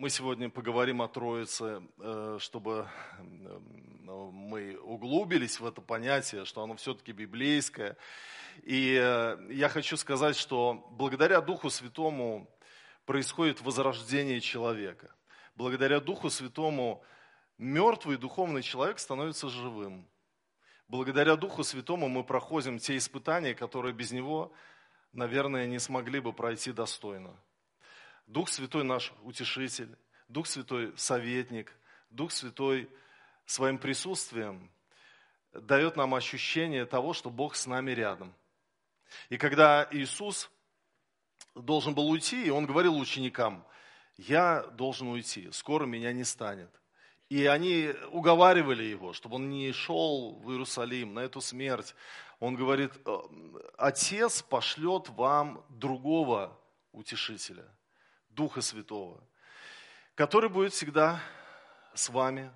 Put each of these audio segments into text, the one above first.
Мы сегодня поговорим о Троице, э, чтобы э, мы углубились в это понятие, что оно все-таки библейское. И э, я хочу сказать, что благодаря Духу Святому происходит возрождение человека. Благодаря Духу Святому мертвый духовный человек становится живым. Благодаря Духу Святому мы проходим те испытания, которые без него, наверное, не смогли бы пройти достойно. Дух Святой наш утешитель, Дух Святой советник, Дух Святой своим присутствием дает нам ощущение того, что Бог с нами рядом. И когда Иисус должен был уйти, и Он говорил ученикам, я должен уйти, скоро меня не станет. И они уговаривали его, чтобы он не шел в Иерусалим на эту смерть. Он говорит, Отец пошлет вам другого утешителя – Духа Святого, который будет всегда с вами,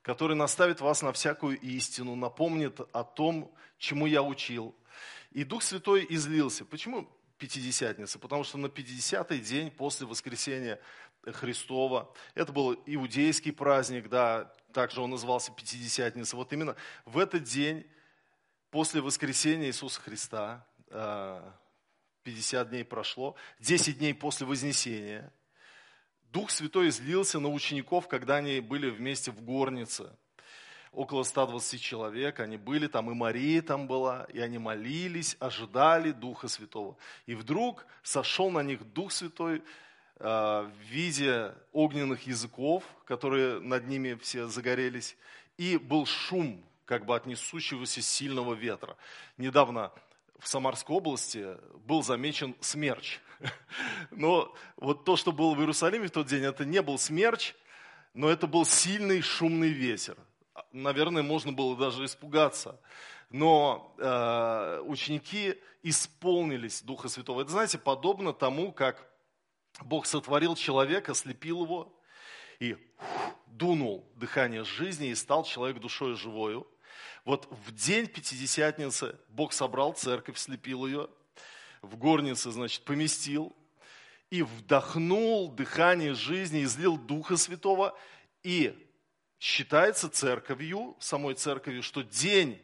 который наставит вас на всякую истину, напомнит о том, чему я учил. И Дух Святой излился. Почему Пятидесятница? Потому что на 50-й день после воскресения Христова, это был иудейский праздник, да, также он назывался Пятидесятница. Вот именно в этот день, после воскресения Иисуса Христа, а, 50 дней прошло, 10 дней после Вознесения. Дух Святой излился на учеников, когда они были вместе в горнице. Около 120 человек, они были там, и Мария там была, и они молились, ожидали Духа Святого. И вдруг сошел на них Дух Святой э, в виде огненных языков, которые над ними все загорелись, и был шум, как бы от несущегося сильного ветра. Недавно в Самарской области был замечен смерч. Но вот то, что было в Иерусалиме в тот день, это не был смерч, но это был сильный шумный ветер. Наверное, можно было даже испугаться. Но э, ученики исполнились Духа Святого. Это, знаете, подобно тому, как Бог сотворил человека, слепил его и дунул дыхание жизни, и стал человек душой живою. Вот в день Пятидесятницы Бог собрал церковь, слепил ее, в горнице, значит, поместил, и вдохнул дыхание жизни, излил Духа Святого, и считается церковью, самой церковью, что день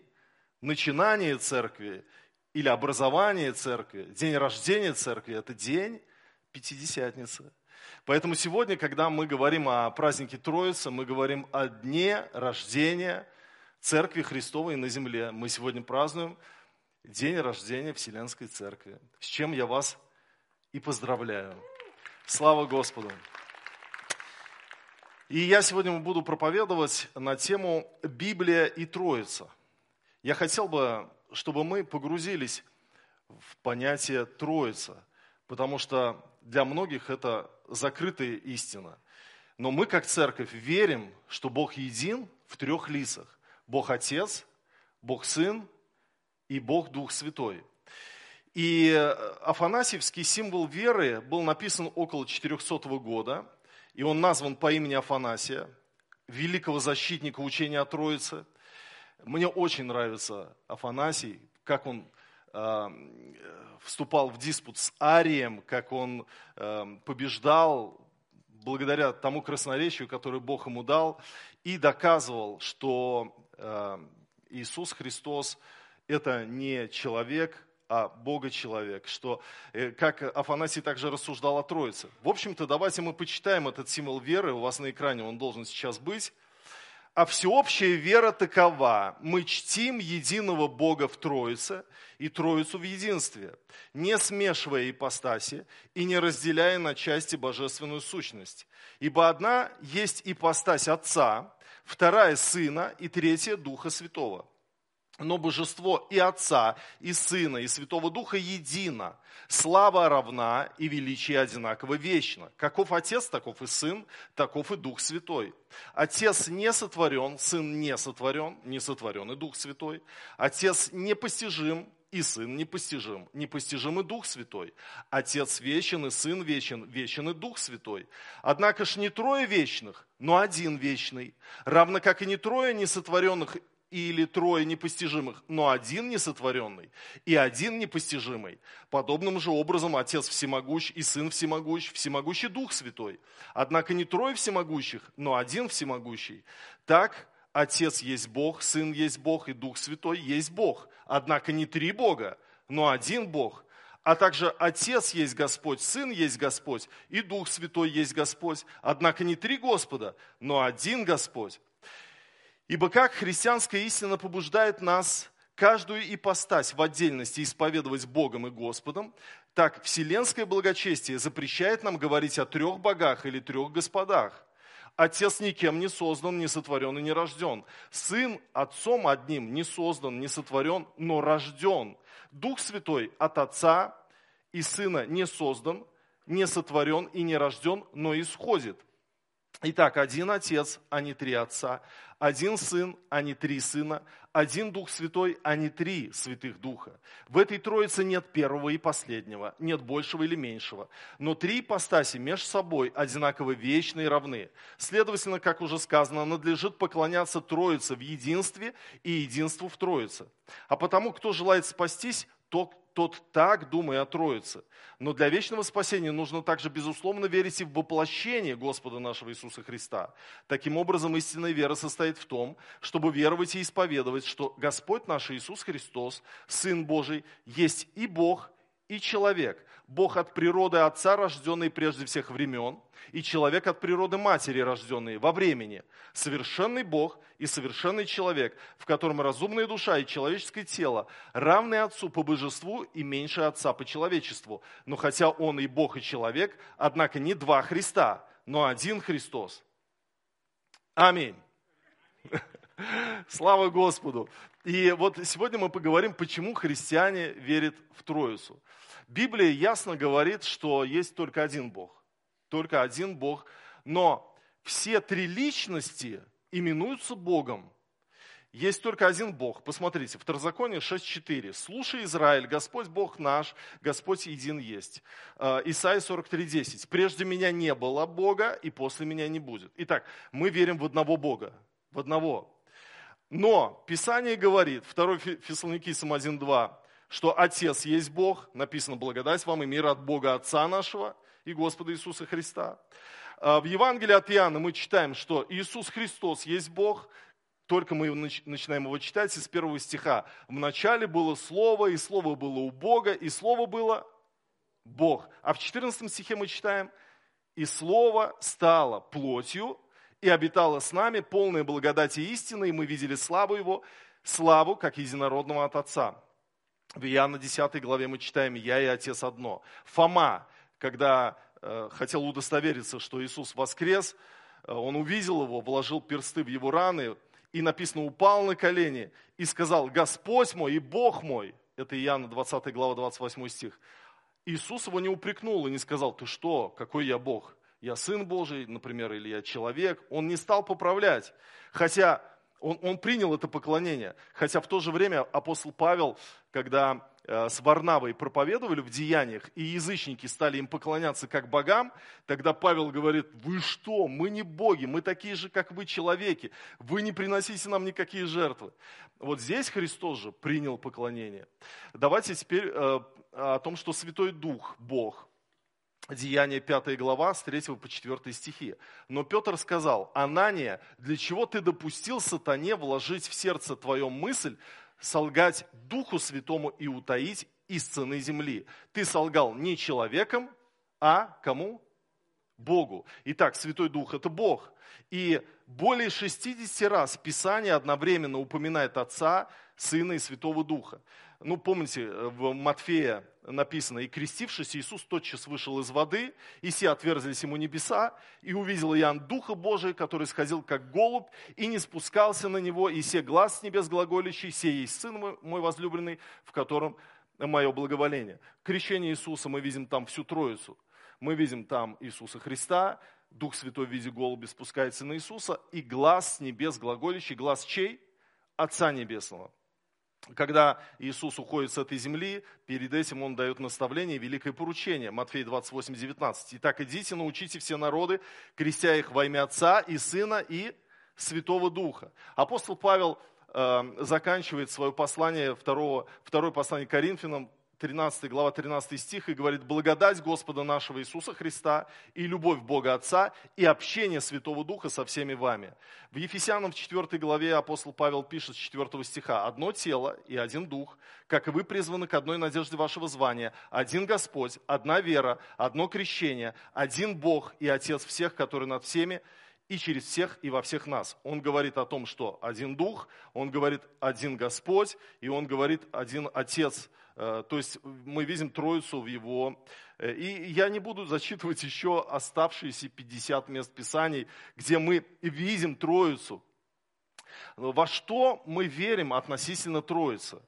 начинания церкви или образования церкви, день рождения церкви – это день Пятидесятницы. Поэтому сегодня, когда мы говорим о празднике Троицы, мы говорим о дне рождения Церкви Христовой на земле. Мы сегодня празднуем день рождения Вселенской Церкви, с чем я вас и поздравляю. Слава Господу! И я сегодня буду проповедовать на тему Библия и Троица. Я хотел бы, чтобы мы погрузились в понятие Троица, потому что для многих это закрытая истина. Но мы, как церковь, верим, что Бог един в трех лицах. Бог Отец, Бог Сын и Бог Дух Святой. И э, Афанасьевский символ веры был написан около 400 года, и он назван по имени Афанасия, великого защитника учения о Троице. Мне очень нравится Афанасий, как он э, вступал в диспут с Арием, как он э, побеждал благодаря тому красноречию, которое Бог ему дал, и доказывал, что Иисус Христос – это не человек, а Бога-человек, что, э, как Афанасий также рассуждал о Троице. В общем-то, давайте мы почитаем этот символ веры, у вас на экране он должен сейчас быть. А всеобщая вера такова. Мы чтим единого Бога в Троице и Троицу в единстве, не смешивая ипостаси и не разделяя на части божественную сущность. Ибо одна есть ипостась Отца, вторая Сына и третья Духа Святого. Но божество и Отца, и Сына, и Святого Духа едино. Слава равна и величие одинаково вечно. Каков Отец, таков и Сын, таков и Дух Святой. Отец не сотворен, Сын не сотворен, не сотворен и Дух Святой. Отец непостижим, и Сын непостижим, непостижим и Дух Святой. Отец вечен, и Сын вечен, вечен и Дух Святой. Однако ж не трое вечных, но один вечный, равно как и не трое несотворенных или трое непостижимых, но один несотворенный и один непостижимый. Подобным же образом Отец всемогущ и Сын всемогущ, всемогущий Дух Святой. Однако не трое всемогущих, но один всемогущий. Так Отец есть Бог, Сын есть Бог и Дух Святой есть Бог. Однако не три Бога, но один Бог. А также Отец есть Господь, Сын есть Господь и Дух Святой есть Господь. Однако не три Господа, но один Господь. Ибо как христианская истина побуждает нас каждую ипостась в отдельности исповедовать Богом и Господом, так вселенское благочестие запрещает нам говорить о трех богах или трех господах. Отец никем не создан, не сотворен и не рожден. Сын отцом одним не создан, не сотворен, но рожден. Дух Святой от Отца и Сына не создан, не сотворен и не рожден, но исходит – Итак, один Отец, а не три Отца, один Сын, а не три Сына, один Дух Святой, а не три Святых Духа. В этой Троице нет первого и последнего, нет большего или меньшего, но три ипостаси между собой одинаково вечны и равны. Следовательно, как уже сказано, надлежит поклоняться Троице в единстве и единству в Троице. А потому, кто желает спастись, тот, тот так, думая о Троице. Но для вечного спасения нужно также, безусловно, верить и в воплощение Господа нашего Иисуса Христа. Таким образом, истинная вера состоит в том, чтобы веровать и исповедовать, что Господь наш Иисус Христос, Сын Божий, есть и Бог, и человек. Бог от природы Отца, рожденный прежде всех времен, и человек от природы Матери, рожденный во времени. Совершенный Бог и совершенный человек, в котором разумная душа и человеческое тело равны Отцу по божеству и меньше Отца по человечеству. Но хотя Он и Бог, и человек, однако не два Христа, но один Христос. Аминь. Слава Господу! И вот сегодня мы поговорим, почему христиане верят в Троицу. Библия ясно говорит, что есть только один Бог. Только один Бог. Но все три личности именуются Богом. Есть только один Бог. Посмотрите, Второзаконие 6.4. «Слушай, Израиль, Господь Бог наш, Господь един есть». Э, Исайя 43.10. «Прежде меня не было Бога, и после меня не будет». Итак, мы верим в одного Бога. В одного. Но Писание говорит, 2 Фессалоникийцам 1.2, что Отец есть Бог, написано «Благодать вам и мир от Бога Отца нашего и Господа Иисуса Христа». А в Евангелии от Иоанна мы читаем, что Иисус Христос есть Бог, только мы начинаем его читать из первого стиха. В начале было Слово, и Слово было у Бога, и Слово было Бог. А в 14 стихе мы читаем, и Слово стало плотью и обитала с нами, полная благодати истины, и мы видели славу Его, славу, как единородного от Отца. В Иоанна 10 главе мы читаем «Я и Отец одно». Фома, когда э, хотел удостовериться, что Иисус воскрес, э, он увидел его, вложил персты в его раны, и написано, упал на колени и сказал, Господь мой и Бог мой. Это Иоанна 20 глава 28 стих. Иисус его не упрекнул и не сказал, ты что, какой я Бог? Я сын Божий, например, или я человек, он не стал поправлять. Хотя он, он принял это поклонение. Хотя в то же время апостол Павел, когда э, с Варнавой проповедовали в деяниях, и язычники стали им поклоняться как богам, тогда Павел говорит, вы что, мы не боги, мы такие же, как вы, человеки, вы не приносите нам никакие жертвы. Вот здесь Христос же принял поклонение. Давайте теперь э, о том, что Святой Дух, Бог – Деяние 5 глава с 3 по 4 стихи. Но Петр сказал, Анания, для чего ты допустил сатане вложить в сердце твою мысль, солгать Духу Святому и утаить из цены земли? Ты солгал не человеком, а кому? Богу. Итак, Святой Дух – это Бог. И более 60 раз Писание одновременно упоминает Отца, Сына и Святого Духа. Ну, помните, в Матфея написано, «И крестившись, Иисус тотчас вышел из воды, и все отверзлись ему небеса, и увидел Иоанн Духа Божия, который сходил как голубь, и не спускался на него, и все глаз с небес глаголящий, сей есть Сын мой, мой возлюбленный, в котором мое благоволение». Крещение Иисуса мы видим там всю Троицу. Мы видим там Иисуса Христа, Дух Святой в виде голуби спускается на Иисуса, и глаз с небес глаголящий, глаз чей? Отца Небесного когда Иисус уходит с этой земли, перед этим Он дает наставление, великое поручение, Матфея 28, 19. «Итак, идите, научите все народы, крестя их во имя Отца и Сына и Святого Духа». Апостол Павел э, заканчивает свое послание, второго, второе послание Коринфянам, 13 глава 13 стих, и говорит, благодать Господа нашего Иисуса Христа и любовь Бога Отца и общение Святого Духа со всеми вами. В Ефесянам в 4 главе апостол Павел пишет с 4 стиха, «Одно тело и один Дух, как и вы призваны к одной надежде вашего звания, один Господь, одна вера, одно крещение, один Бог и Отец всех, который над всеми, и через всех и во всех нас. Он говорит о том, что один Дух, он говорит один Господь, и он говорит один Отец. Э, то есть мы видим Троицу в его... Э, и я не буду зачитывать еще оставшиеся 50 мест Писаний, где мы видим Троицу. Во что мы верим относительно Троицы?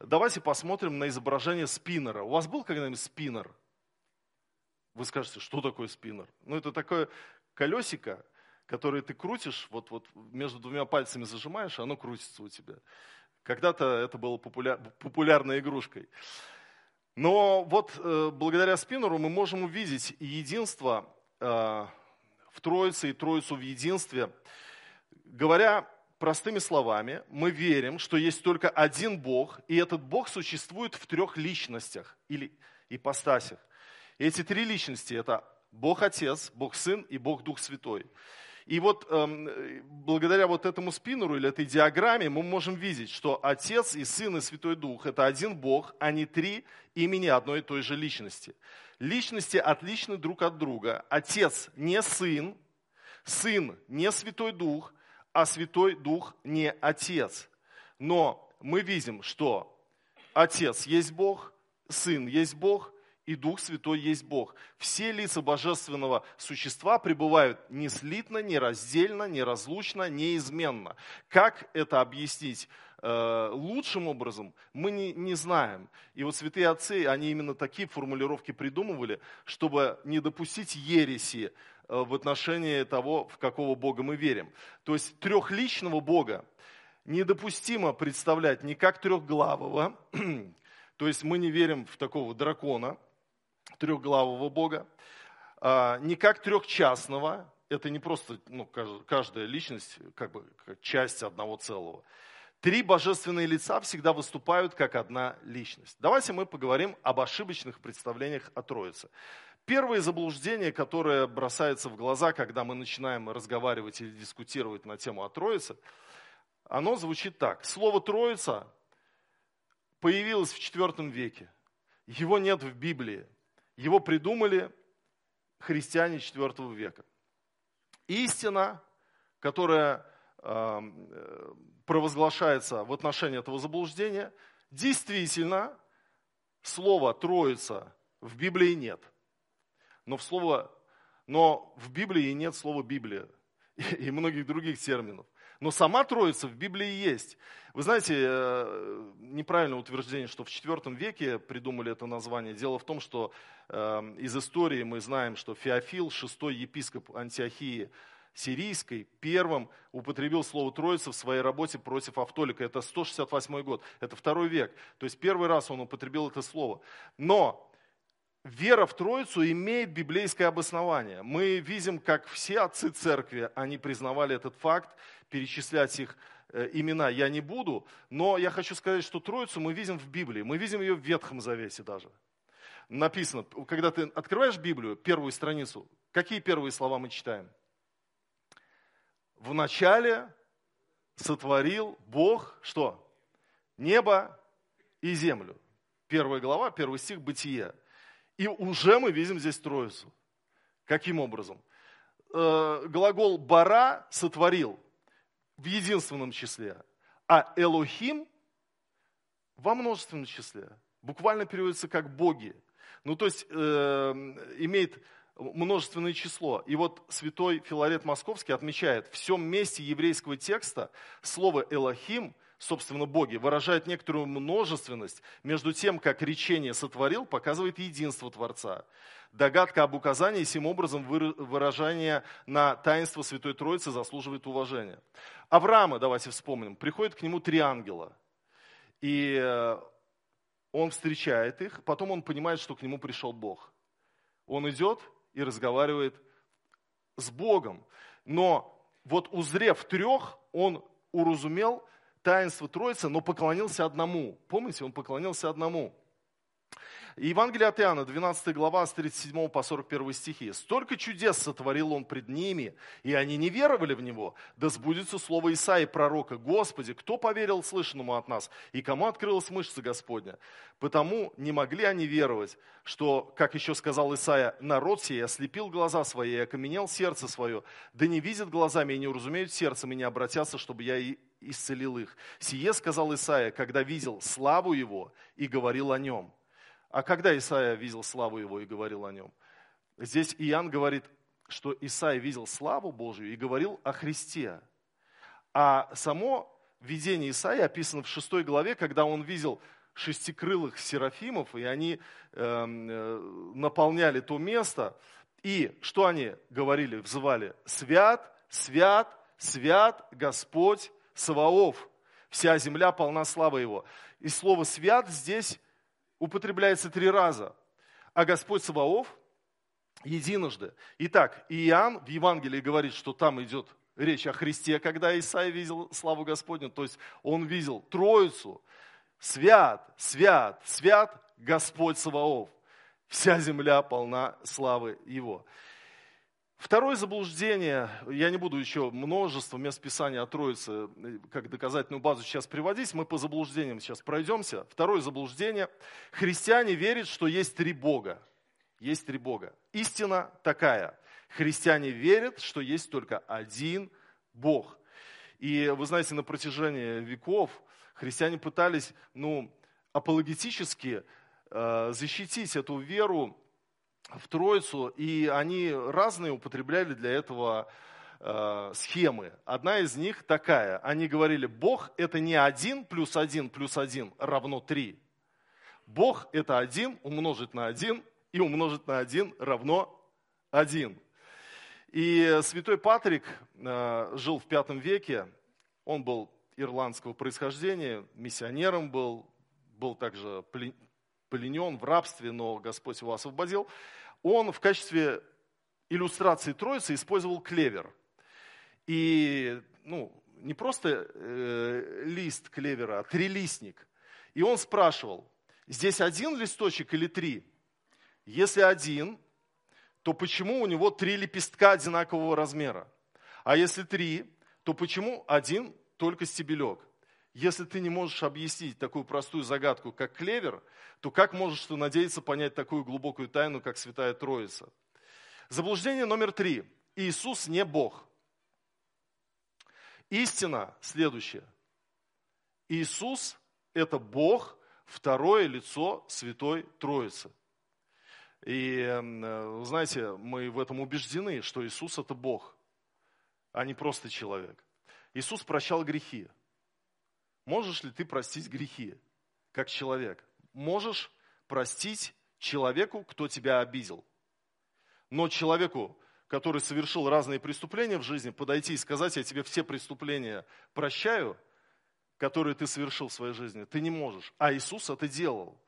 Давайте посмотрим на изображение спиннера. У вас был когда-нибудь спиннер? Вы скажете, что такое спиннер? Ну, это такое колесико, которые ты крутишь, вот, вот между двумя пальцами зажимаешь, и оно крутится у тебя. Когда-то это было популяр, популярной игрушкой. Но вот э, благодаря спиннеру мы можем увидеть единство э, в Троице и Троицу в единстве. Говоря простыми словами, мы верим, что есть только один Бог, и этот Бог существует в трех личностях или ипостасях. Эти три личности – это Бог Отец, Бог Сын и Бог Дух Святой. И вот эм, благодаря вот этому спиннеру или этой диаграмме мы можем видеть, что Отец и Сын и Святой Дух – это один Бог, а не три имени одной и той же личности. Личности отличны друг от друга. Отец не Сын, Сын не Святой Дух, а Святой Дух не Отец. Но мы видим, что Отец есть Бог, Сын есть Бог, и Дух Святой есть Бог. Все лица божественного существа пребывают не слитно, не раздельно, не разлучно, неизменно. Как это объяснить э, лучшим образом, мы не, не знаем. И вот святые отцы, они именно такие формулировки придумывали, чтобы не допустить ереси э, в отношении того, в какого Бога мы верим. То есть трехличного Бога недопустимо представлять не как трехглавого, то есть мы не верим в такого дракона, трехглавого Бога, а, не как трехчастного, это не просто ну, каждая личность, как бы как часть одного целого. Три божественные лица всегда выступают как одна личность. Давайте мы поговорим об ошибочных представлениях о Троице. Первое заблуждение, которое бросается в глаза, когда мы начинаем разговаривать или дискутировать на тему о Троице, оно звучит так. Слово «Троица» появилось в IV веке. Его нет в Библии. Его придумали христиане IV века. Истина, которая эм, э, провозглашается в отношении этого заблуждения, действительно, слова «троица» в Библии нет. Но в, слово, но в Библии нет слова «Библия» и многих других терминов. Но сама Троица в Библии есть. Вы знаете, э, неправильное утверждение, что в IV веке придумали это название. Дело в том, что э, из истории мы знаем, что Феофил, шестой епископ Антиохии сирийской, первым употребил слово Троица в своей работе против Автолика. Это 168 год, это второй век. То есть первый раз он употребил это слово. Но вера в Троицу имеет библейское обоснование. Мы видим, как все отцы церкви, они признавали этот факт, перечислять их э, имена я не буду, но я хочу сказать, что Троицу мы видим в Библии, мы видим ее в Ветхом Завете даже. Написано, когда ты открываешь Библию, первую страницу, какие первые слова мы читаем? В начале сотворил Бог что? Небо и землю. Первая глава, первый стих Бытия. И уже мы видим здесь Троицу. Каким образом? Э, глагол «бара» сотворил в единственном числе, а Элохим во множественном числе. Буквально переводится как «боги». Ну, то есть, э, имеет множественное число. И вот святой Филарет Московский отмечает, в всем месте еврейского текста слово «элохим» собственно, боги, выражает некоторую множественность между тем, как речение сотворил, показывает единство Творца. Догадка об указании сим образом выражение на таинство Святой Троицы заслуживает уважения. Авраама, давайте вспомним, приходит к нему три ангела. И э, он встречает их, потом он понимает, что к нему пришел Бог. Он идет и разговаривает с Богом. Но вот узрев трех, он уразумел таинство Троицы, но поклонился одному. Помните, он поклонился одному. Евангелие от Иоанна, 12 глава, с 37 по 41 стихи. «Столько чудес сотворил он пред ними, и они не веровали в него. Да сбудется слово Исаии пророка. Господи, кто поверил слышанному от нас, и кому открылась мышца Господня? Потому не могли они веровать, что, как еще сказал Исаия, народ сей ослепил глаза свои и окаменел сердце свое, да не видят глазами и не уразумеют сердцем, и не обратятся, чтобы я и исцелил их. Сие сказал Исаия, когда видел славу его и говорил о нем. А когда Исаия видел славу его и говорил о нем? Здесь Иоанн говорит, что Исаия видел славу Божию и говорил о Христе. А само видение Исаии описано в шестой главе, когда он видел шестикрылых серафимов, и они эм, э, наполняли то место. И что они говорили, взывали? «Свят, свят, свят Господь Саваоф, вся земля полна славы Его». И слово «свят» здесь употребляется три раза, а Господь Саваоф единожды. Итак, Иоанн в Евангелии говорит, что там идет речь о Христе, когда Исаия видел славу Господню, то есть он видел Троицу, свят, свят, свят Господь Саваоф. Вся земля полна славы Его. Второе заблуждение, я не буду еще множество мест Писания о Троице как доказательную базу сейчас приводить, мы по заблуждениям сейчас пройдемся. Второе заблуждение, христиане верят, что есть три Бога. Есть три Бога. Истина такая, христиане верят, что есть только один Бог. И вы знаете, на протяжении веков христиане пытались ну, апологетически э, защитить эту веру в Троицу, и они разные употребляли для этого э, схемы. Одна из них такая. Они говорили, Бог это не один плюс один плюс один равно три. Бог это один умножить на один и умножить на один равно один. И святой Патрик э, жил в пятом веке, он был ирландского происхождения, миссионером был, был также пленен в рабстве, но Господь его освободил он в качестве иллюстрации Троицы использовал клевер. И ну, не просто э, лист клевера, а трилистник. И он спрашивал, здесь один листочек или три? Если один, то почему у него три лепестка одинакового размера? А если три, то почему один только стебелек? Если ты не можешь объяснить такую простую загадку, как клевер, то как можешь ты надеяться понять такую глубокую тайну, как Святая Троица? Заблуждение номер три. Иисус не Бог. Истина следующая. Иисус – это Бог, второе лицо Святой Троицы. И, вы знаете, мы в этом убеждены, что Иисус – это Бог, а не просто человек. Иисус прощал грехи. Можешь ли ты простить грехи, как человек? Можешь простить человеку, кто тебя обидел. Но человеку, который совершил разные преступления в жизни, подойти и сказать, я тебе все преступления прощаю, которые ты совершил в своей жизни, ты не можешь. А Иисус это делал.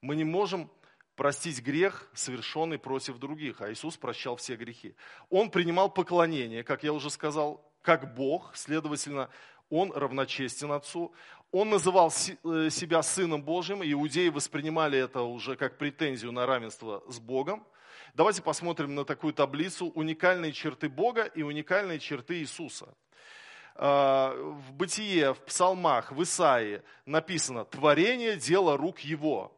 Мы не можем простить грех, совершенный против других, а Иисус прощал все грехи. Он принимал поклонение, как я уже сказал, как Бог, следовательно, он равночестен Отцу. Он называл э, себя Сыном Божьим, иудеи воспринимали это уже как претензию на равенство с Богом. Давайте посмотрим на такую таблицу уникальные черты Бога и уникальные черты Иисуса. А, в Бытие, в Псалмах, в Исаии написано «творение – дело рук Его».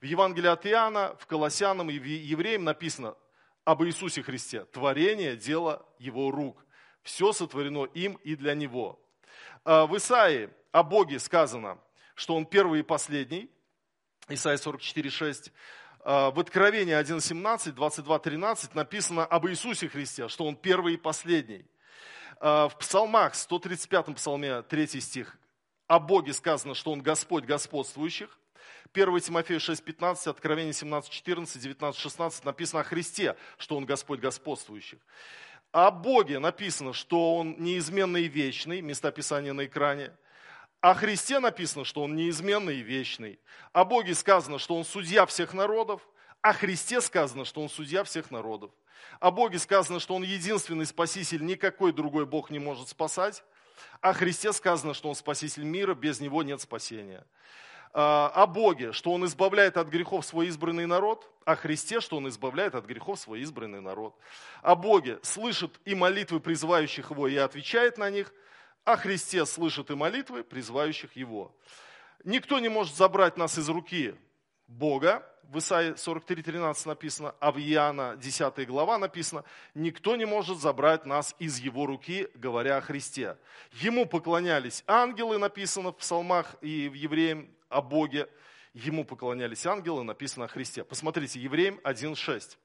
В Евангелии от Иоанна, в Колоссянам и в Евреям написано об Иисусе Христе «творение – дело Его рук». Все сотворено им и для Него. А, в Исаии о Боге сказано, что Он первый и последний. Исаия 44, 6. А, в Откровении 1.17, 22.13 написано об Иисусе Христе, что Он первый и последний. А, в Псалмах, 135 псалме, 3 стих, о Боге сказано, что Он Господь господствующих. 1 Тимофею 6.15, Откровение 17.14, 19.16 написано о Христе, что Он Господь господствующих. О Боге написано, что Он неизменный и вечный, местописание на экране. О Христе написано, что Он неизменный и вечный. О Боге сказано, что Он судья всех народов. О Христе сказано, что Он судья всех народов. О Боге сказано, что Он единственный спаситель, никакой другой Бог не может спасать. О Христе сказано, что Он спаситель мира, без Него нет спасения. А, о Боге, что Он избавляет от грехов свой избранный народ, о Христе, что Он избавляет от грехов свой избранный народ. О Боге слышит и молитвы призывающих Его и отвечает на них, о Христе слышит и молитвы призывающих Его. Никто не может забрать нас из руки Бога, в Исаии 43.13 написано, а в Иоанна 10 глава написано, никто не может забрать нас из его руки, говоря о Христе. Ему поклонялись ангелы, написано в псалмах и в Евреям о Боге. Ему поклонялись ангелы, написано о Христе. Посмотрите, Евреям 1.6.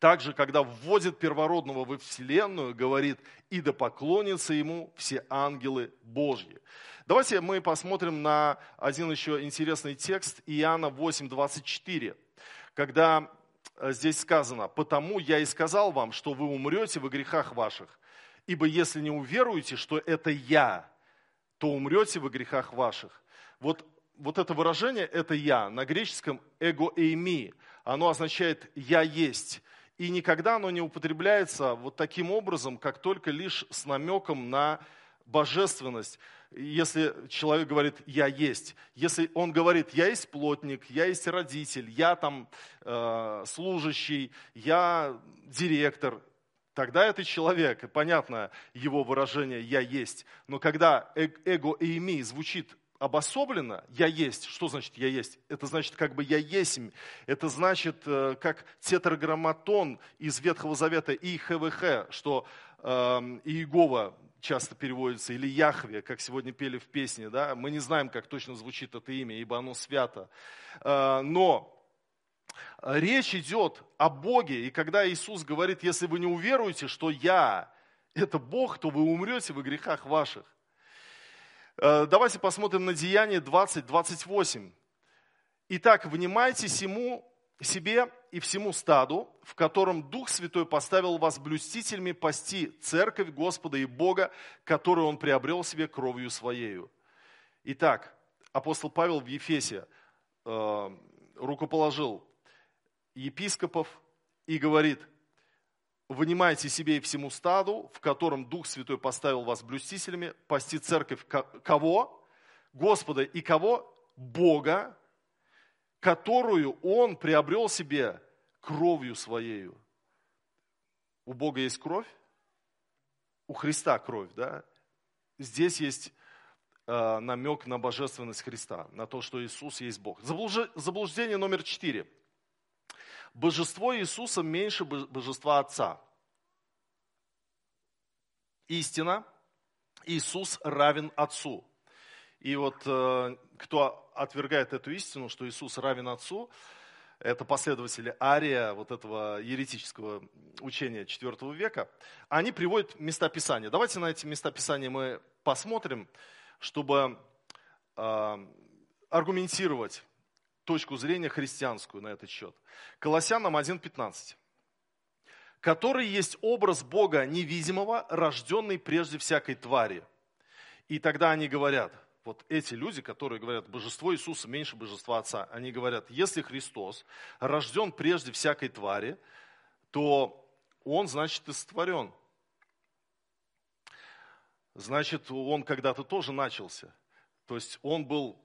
Также, когда вводит первородного во Вселенную, говорит, и да поклонятся ему все ангелы Божьи. Давайте мы посмотрим на один еще интересный текст Иоанна 8:24, когда э, здесь сказано, «Потому я и сказал вам, что вы умрете во грехах ваших, ибо если не уверуете, что это я, то умрете во грехах ваших». Вот, вот это выражение «это я» на греческом «эго эйми», оно означает «я есть». И никогда оно не употребляется вот таким образом, как только лишь с намеком на божественность если человек говорит «я есть», если он говорит «я есть плотник», «я есть родитель», «я там э, служащий», «я директор», тогда это человек, и понятно его выражение «я есть». Но когда эго и ими звучит обособленно «я есть», что значит «я есть»? Это значит как бы «я есмь», это значит э, как тетраграмматон из Ветхого Завета и ХВХ, что э, Иегова часто переводится, или Яхве, как сегодня пели в песне, да, мы не знаем, как точно звучит это имя, ибо оно свято. А, но речь идет о Боге, и когда Иисус говорит, если вы не уверуете, что Я – это Бог, то вы умрете в грехах ваших. А, давайте посмотрим на Деяние 20-28. Итак, внимайте сему себе и всему стаду, в котором Дух Святой поставил вас блюстителями пасти церковь Господа и Бога, которую Он приобрел себе кровью Своею. Итак, апостол Павел в Ефесе э, рукоположил епископов и говорит, вынимайте себе и всему стаду, в котором Дух Святой поставил вас блюстителями, пасти церковь кого? Господа и кого? Бога, которую он приобрел себе кровью своею. У Бога есть кровь, у Христа кровь, да? Здесь есть э, намек на божественность Христа, на то, что Иисус есть Бог. Заблуждение номер четыре. Божество Иисуса меньше божества Отца. Истина, Иисус равен Отцу. И вот э, кто отвергает эту истину, что Иисус равен Отцу, это последователи Ария, вот этого еретического учения IV века, они приводят местописания. Давайте на эти местописания мы посмотрим, чтобы э, аргументировать точку зрения христианскую на этот счет. Колоссянам 1.15 который есть образ Бога невидимого, рожденный прежде всякой твари. И тогда они говорят – вот эти люди, которые говорят, божество Иисуса меньше божества Отца, они говорят, если Христос рожден прежде всякой твари, то Он, значит, и сотворен. Значит, Он когда-то тоже начался. То есть Он был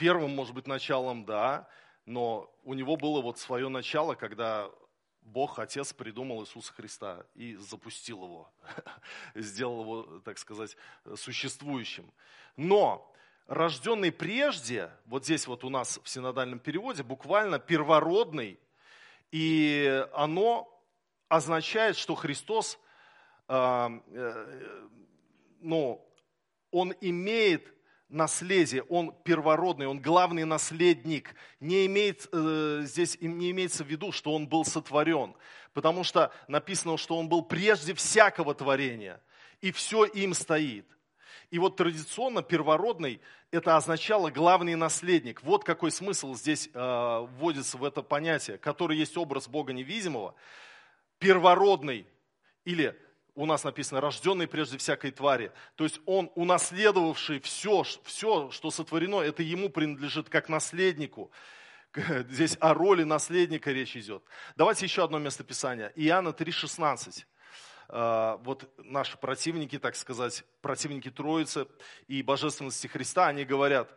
первым, может быть, началом, да, но у Него было вот свое начало, когда Бог, Отец, придумал Иисуса Христа и запустил его, сделал его, так сказать, существующим. Но рожденный прежде, вот здесь вот у нас в синодальном переводе, буквально первородный, и оно означает, что Христос, э, э, ну, он имеет наследие, он первородный, он главный наследник. Не имеет, э, здесь не имеется в виду, что он был сотворен, потому что написано, что он был прежде всякого творения, и все им стоит. И вот традиционно первородный это означало главный наследник. Вот какой смысл здесь э, вводится в это понятие, который есть образ Бога невидимого. Первородный или у нас написано, рожденный прежде всякой твари. То есть он, унаследовавший все, все, что сотворено, это ему принадлежит как наследнику. Здесь о роли наследника речь идет. Давайте еще одно местописание. Иоанна 3,16. э, вот наши противники, так сказать, противники Троицы и Божественности Христа, они говорят,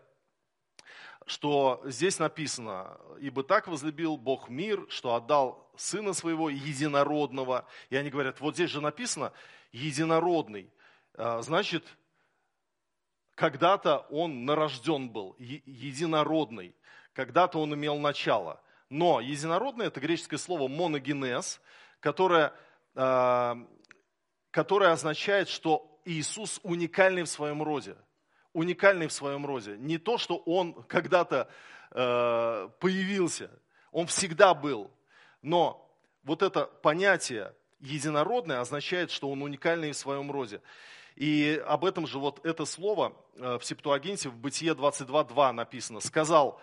что здесь написано, ибо так возлюбил Бог мир, что отдал Сына Своего единородного. И они говорят, вот здесь же написано единородный. А, значит, когда-то он нарожден был, единородный. Когда-то он имел начало. Но единородный – это греческое слово моногенез, которое, а, которое означает, что Иисус уникальный в своем роде – уникальный в своем роде. Не то, что он когда-то э, появился, он всегда был. Но вот это понятие единородное означает, что он уникальный в своем роде. И об этом же вот это слово э, в Септуагинте в Бытие 22.2 написано. «Сказал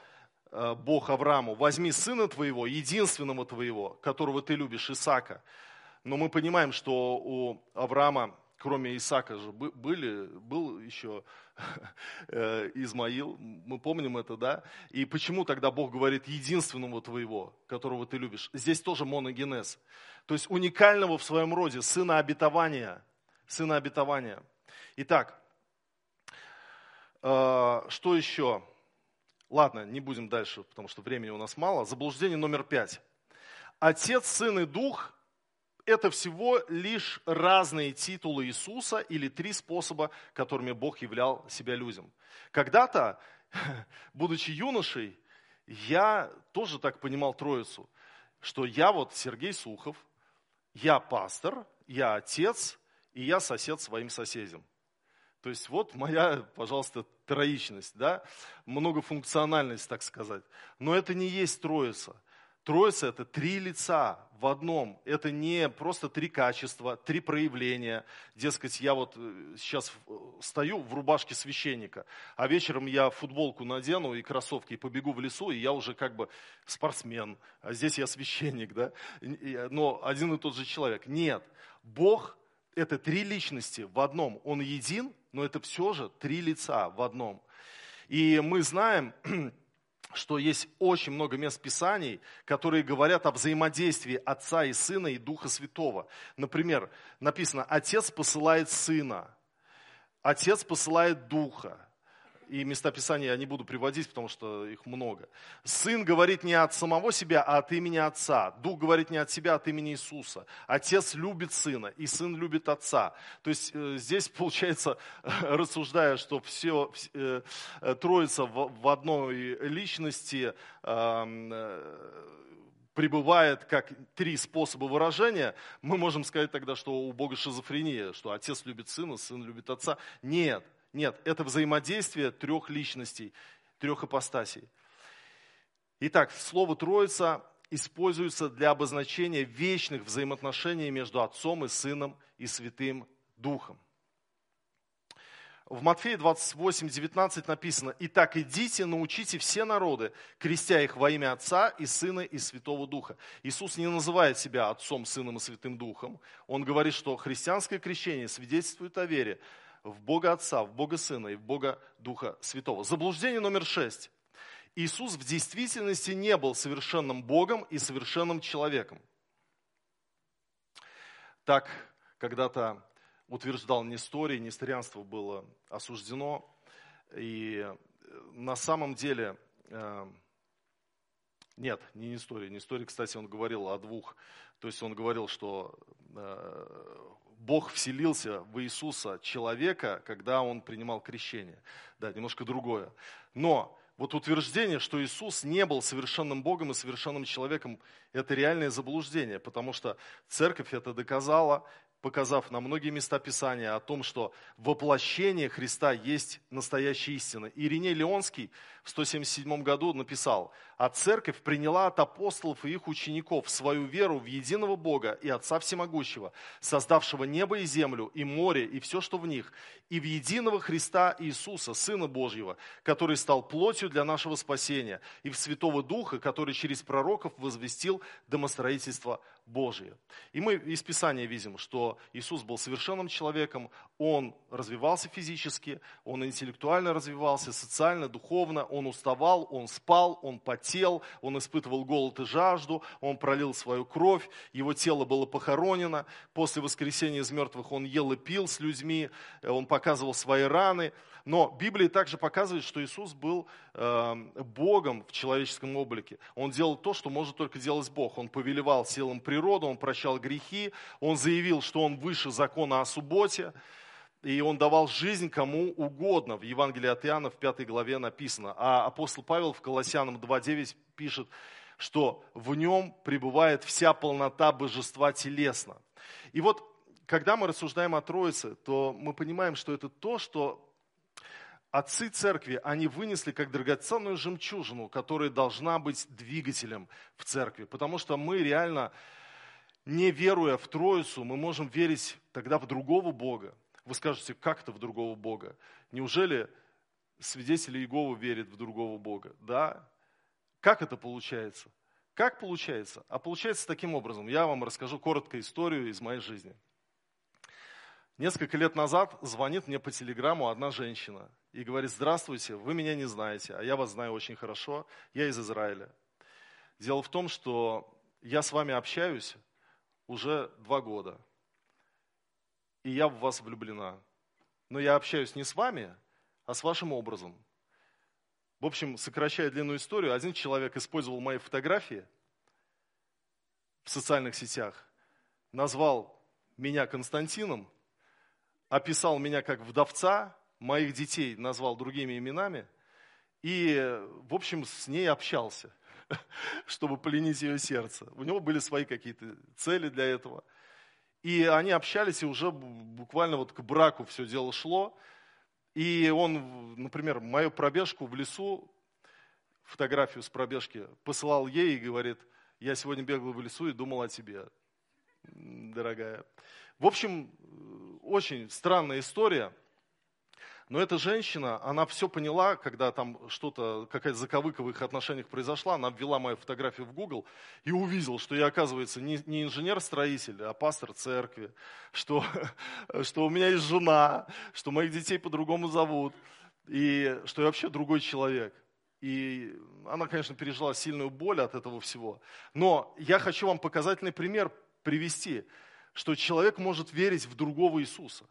э, Бог Аврааму, возьми сына твоего, единственного твоего, которого ты любишь, Исаака». Но мы понимаем, что у Авраама кроме Исаака же были, был еще э, Измаил, мы помним это, да? И почему тогда Бог говорит единственного твоего, которого ты любишь? Здесь тоже моногенез. То есть уникального в своем роде, сына обетования. Сына обетования. Итак, э, что еще? Ладно, не будем дальше, потому что времени у нас мало. Заблуждение номер пять. Отец, Сын и Дух это всего лишь разные титулы Иисуса или три способа, которыми Бог являл себя людям. Когда-то, будучи юношей, я тоже так понимал Троицу, что я вот Сергей Сухов, я пастор, я отец, и я сосед своим соседям. То есть вот моя, пожалуйста, троичность, да, многофункциональность, так сказать. Но это не есть Троица. Троица – это три лица в одном. Это не просто три качества, три проявления. Дескать, я вот э, сейчас э, стою в рубашке священника, а вечером я футболку надену и кроссовки, и побегу в лесу, и я уже как бы спортсмен, а здесь я священник, да? Но один и тот же человек. Нет, Бог – это три личности в одном. Он един, но это все же три лица в одном. И мы знаем, что есть очень много мест Писаний, которые говорят о взаимодействии Отца и Сына и Духа Святого. Например, написано, Отец посылает Сына, Отец посылает Духа и места Писания я не буду приводить, потому что их много. Сын говорит не от самого себя, а от имени Отца. Дух говорит не от себя, а от имени Иисуса. Отец любит Сына, и Сын любит Отца. То есть э, здесь получается, рассуждая, что все, э, э, Троица в одной личности пребывает как три способа выражения, мы можем сказать тогда, что у Бога шизофрения, что отец любит сына, сын любит отца. Нет, нет, это взаимодействие трех личностей, трех ипостасей. Итак, слово «троица» используется для обозначения вечных взаимоотношений между Отцом и Сыном и Святым Духом. В Матфея 28, 19 написано, «Итак, идите, научите все народы, крестя их во имя Отца и Сына и Святого Духа». Иисус не называет себя Отцом, Сыном и Святым Духом. Он говорит, что христианское крещение свидетельствует о вере, в Бога Отца, в Бога Сына и в Бога Духа Святого. Заблуждение номер шесть. Иисус в действительности не был совершенным Богом и совершенным человеком. Так когда-то утверждал Несторий, несторианство было осуждено. И на самом деле, э, нет, не Несторий. Несторий, кстати, он говорил о двух. То есть он говорил, что э, Бог вселился в Иисуса человека, когда он принимал крещение. Да, немножко другое. Но вот утверждение, что Иисус не был совершенным Богом и совершенным человеком, это реальное заблуждение, потому что церковь это доказала, показав на многие места Писания о том, что воплощение Христа есть настоящая истина. Ириней Леонский в 177 году написал, «А церковь приняла от апостолов и их учеников свою веру в единого Бога и Отца Всемогущего, создавшего небо и землю, и море, и все, что в них, и в единого Христа Иисуса, Сына Божьего, который стал плотью для нашего спасения, и в Святого Духа, который через пророков возвестил домостроительство Божие. И мы из Писания видим, что Иисус был совершенным человеком, Он развивался физически, Он интеллектуально развивался, социально, духовно, Он уставал, Он спал, Он потел, Он испытывал голод и жажду, Он пролил свою кровь, Его тело было похоронено, после воскресения из мертвых Он ел и пил с людьми, Он показывал свои раны, но Библия также показывает, что Иисус был Богом в человеческом облике. Он делал то, что может только делать Бог. Он повелевал силам природы, он прощал грехи, он заявил, что он выше закона о субботе, и он давал жизнь кому угодно. В Евангелии от Иоанна в пятой главе написано. А апостол Павел в Колоссянам 2.9 пишет, что в нем пребывает вся полнота божества телесно. И вот, когда мы рассуждаем о Троице, то мы понимаем, что это то, что отцы церкви, они вынесли как драгоценную жемчужину, которая должна быть двигателем в церкви. Потому что мы реально, не веруя в Троицу, мы можем верить тогда в другого Бога. Вы скажете, как это в другого Бога? Неужели свидетели Иеговы верят в другого Бога? Да. Как это получается? Как получается? А получается таким образом. Я вам расскажу коротко историю из моей жизни. Несколько лет назад звонит мне по телеграмму одна женщина и говорит, здравствуйте, вы меня не знаете, а я вас знаю очень хорошо, я из Израиля. Дело в том, что я с вами общаюсь уже два года, и я в вас влюблена. Но я общаюсь не с вами, а с вашим образом. В общем, сокращая длинную историю, один человек использовал мои фотографии в социальных сетях, назвал меня Константином, описал меня как вдовца, моих детей назвал другими именами и, в общем, с ней общался, чтобы поленить ее сердце. У него были свои какие-то цели для этого. И они общались, и уже буквально вот к браку все дело шло. И он, например, мою пробежку в лесу, фотографию с пробежки, посылал ей и говорит, я сегодня бегал в лесу и думал о тебе, дорогая. В общем, очень странная история. Но эта женщина, она все поняла, когда там что-то, какая-то заковыка в их отношениях произошла, она ввела мою фотографию в Google и увидела, что я, оказывается, не, не инженер-строитель, а пастор церкви, что, что у меня есть жена, что моих детей по-другому зовут, и что я вообще другой человек. И она, конечно, пережила сильную боль от этого всего. Но я хочу вам показательный пример привести – что человек может верить в другого Иисуса.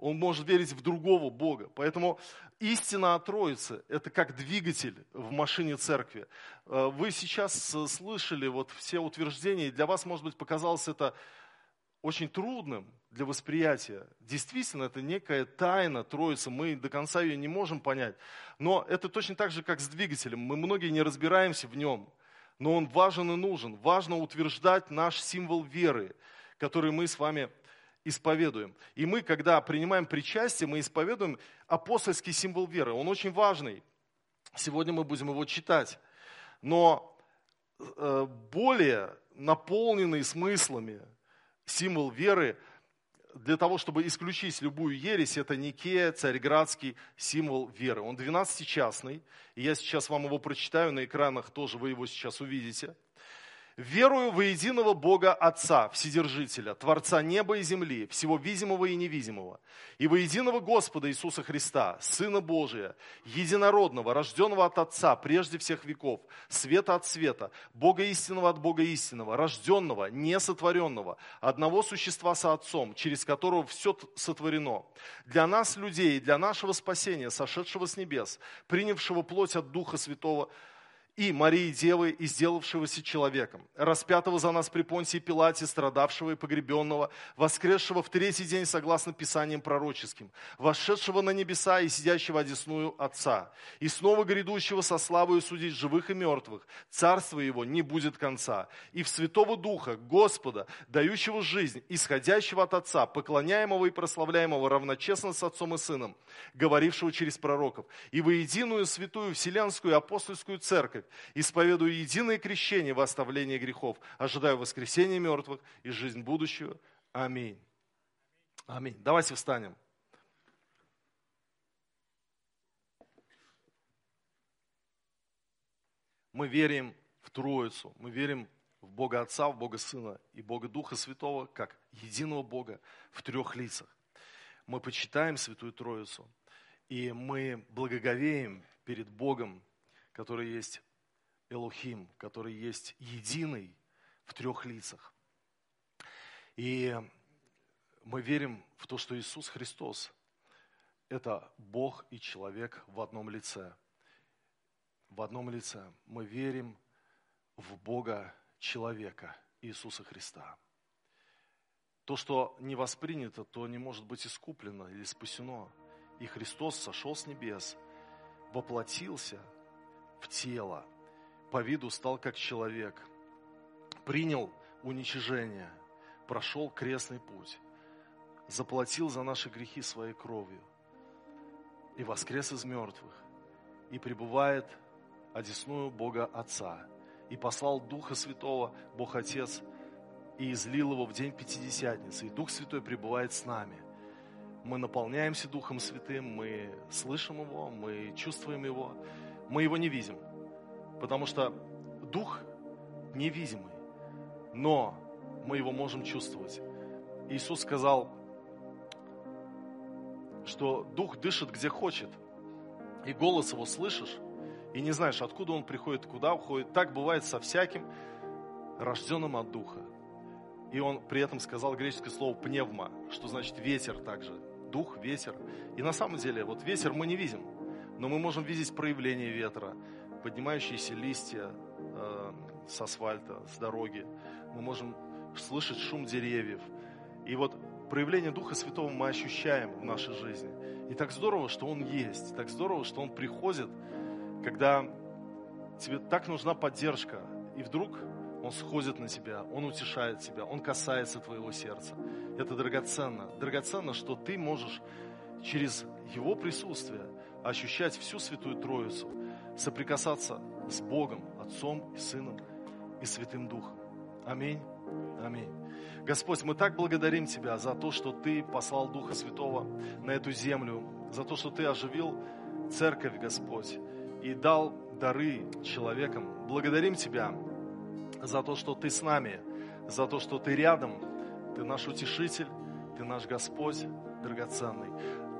Он может верить в другого Бога. Поэтому истина о Троице – это как двигатель в машине церкви. Э, вы сейчас слышали вот все утверждения, и для вас, может быть, показалось это очень трудным для восприятия. Действительно, это некая тайна Троицы, мы до конца ее не можем понять. Но это точно так же, как с двигателем. Мы многие не разбираемся в нем, но он важен и нужен. Важно утверждать наш символ веры – который мы с вами исповедуем. И мы, когда принимаем причастие, мы исповедуем апостольский символ веры. Он очень важный. Сегодня мы будем его читать. Но э, более наполненный смыслами символ веры для того, чтобы исключить любую ересь, это Никея, царьградский символ веры. Он 12-частный, и я сейчас вам его прочитаю на экранах, тоже вы его сейчас увидите – Верую во единого Бога Отца, Вседержителя, Творца неба и земли, всего видимого и невидимого, и во единого Господа Иисуса Христа, Сына Божия, единородного, рожденного от Отца прежде всех веков, света от света, Бога истинного от Бога истинного, рожденного, несотворенного, одного существа со Отцом, через которого все сотворено. Для нас, людей, для нашего спасения, сошедшего с небес, принявшего плоть от Духа Святого, и Марии Девы, и сделавшегося человеком, распятого за нас при Понтии Пилате, страдавшего и погребенного, воскресшего в третий день согласно Писаниям пророческим, вошедшего на небеса и сидящего одесную Отца, и снова грядущего со славою судить живых и мертвых, царство его не будет конца, и в Святого Духа, Господа, дающего жизнь, исходящего от Отца, поклоняемого и прославляемого равночестно с Отцом и Сыном, говорившего через пророков, и во единую святую вселенскую апостольскую церковь, церковь, исповедую единое крещение в оставлении грехов, ожидаю воскресения мертвых и жизнь будущую. Аминь. Аминь. Давайте встанем. Мы верим в Троицу, мы верим в Бога Отца, в Бога Сына и Бога Духа Святого, как единого Бога в трех лицах. Мы почитаем Святую Троицу, и мы благоговеем перед Богом, который есть Элухим, который есть единый в трех лицах. И мы верим в то, что Иисус Христос – это Бог и человек в одном лице. В одном лице. Мы верим в Бога человека, Иисуса Христа. То, что не воспринято, то не может быть искуплено или спасено. И Христос сошел с небес, воплотился в тело, по виду стал как человек, принял уничижение, прошел крестный путь, заплатил за наши грехи своей кровью и воскрес из мертвых, и пребывает одесную Бога Отца – и послал Духа Святого, Бог Отец, и излил его в день Пятидесятницы. И Дух Святой пребывает с нами. Мы наполняемся Духом Святым, мы слышим Его, мы чувствуем Его, мы Его не видим. Потому что Дух невидимый, но мы Его можем чувствовать. Иисус сказал, что Дух дышит где хочет, и голос Его слышишь, и не знаешь, откуда он приходит, куда уходит. Так бывает со всяким рожденным от Духа. И он при этом сказал греческое слово пневма, что значит ветер также. Дух, ветер. И на самом деле, вот ветер мы не видим, но мы можем видеть проявление ветра, поднимающиеся листья э, с асфальта, с дороги. Мы можем слышать шум деревьев. И вот проявление Духа Святого мы ощущаем в нашей жизни. И так здорово, что Он есть, так здорово, что Он приходит когда тебе так нужна поддержка, и вдруг он сходит на тебя, он утешает тебя, он касается твоего сердца. Это драгоценно. Драгоценно, что ты можешь через его присутствие ощущать всю Святую Троицу, соприкасаться с Богом, Отцом и Сыном и Святым Духом. Аминь. Аминь. Господь, мы так благодарим Тебя за то, что Ты послал Духа Святого на эту землю, за то, что Ты оживил церковь, Господь и дал дары человекам. Благодарим Тебя за то, что Ты с нами, за то, что Ты рядом. Ты наш утешитель, Ты наш Господь драгоценный.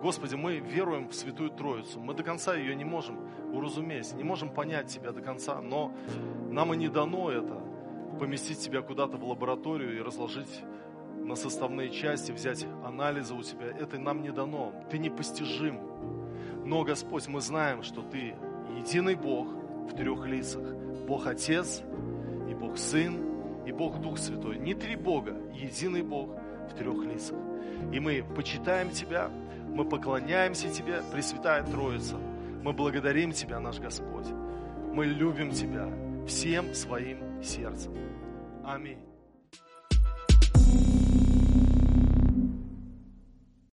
Господи, мы веруем в Святую Троицу. Мы до конца ее не можем уразуметь, не можем понять Тебя до конца, но нам и не дано это, поместить Тебя куда-то в лабораторию и разложить на составные части, взять анализы у Тебя. Это нам не дано. Ты непостижим. Но, Господь, мы знаем, что Ты единый Бог в трех лицах. Бог Отец, и Бог Сын, и Бог Дух Святой. Не три Бога, единый Бог в трех лицах. И мы почитаем Тебя, мы поклоняемся Тебе, Пресвятая Троица. Мы благодарим Тебя, наш Господь. Мы любим Тебя всем своим сердцем. Аминь.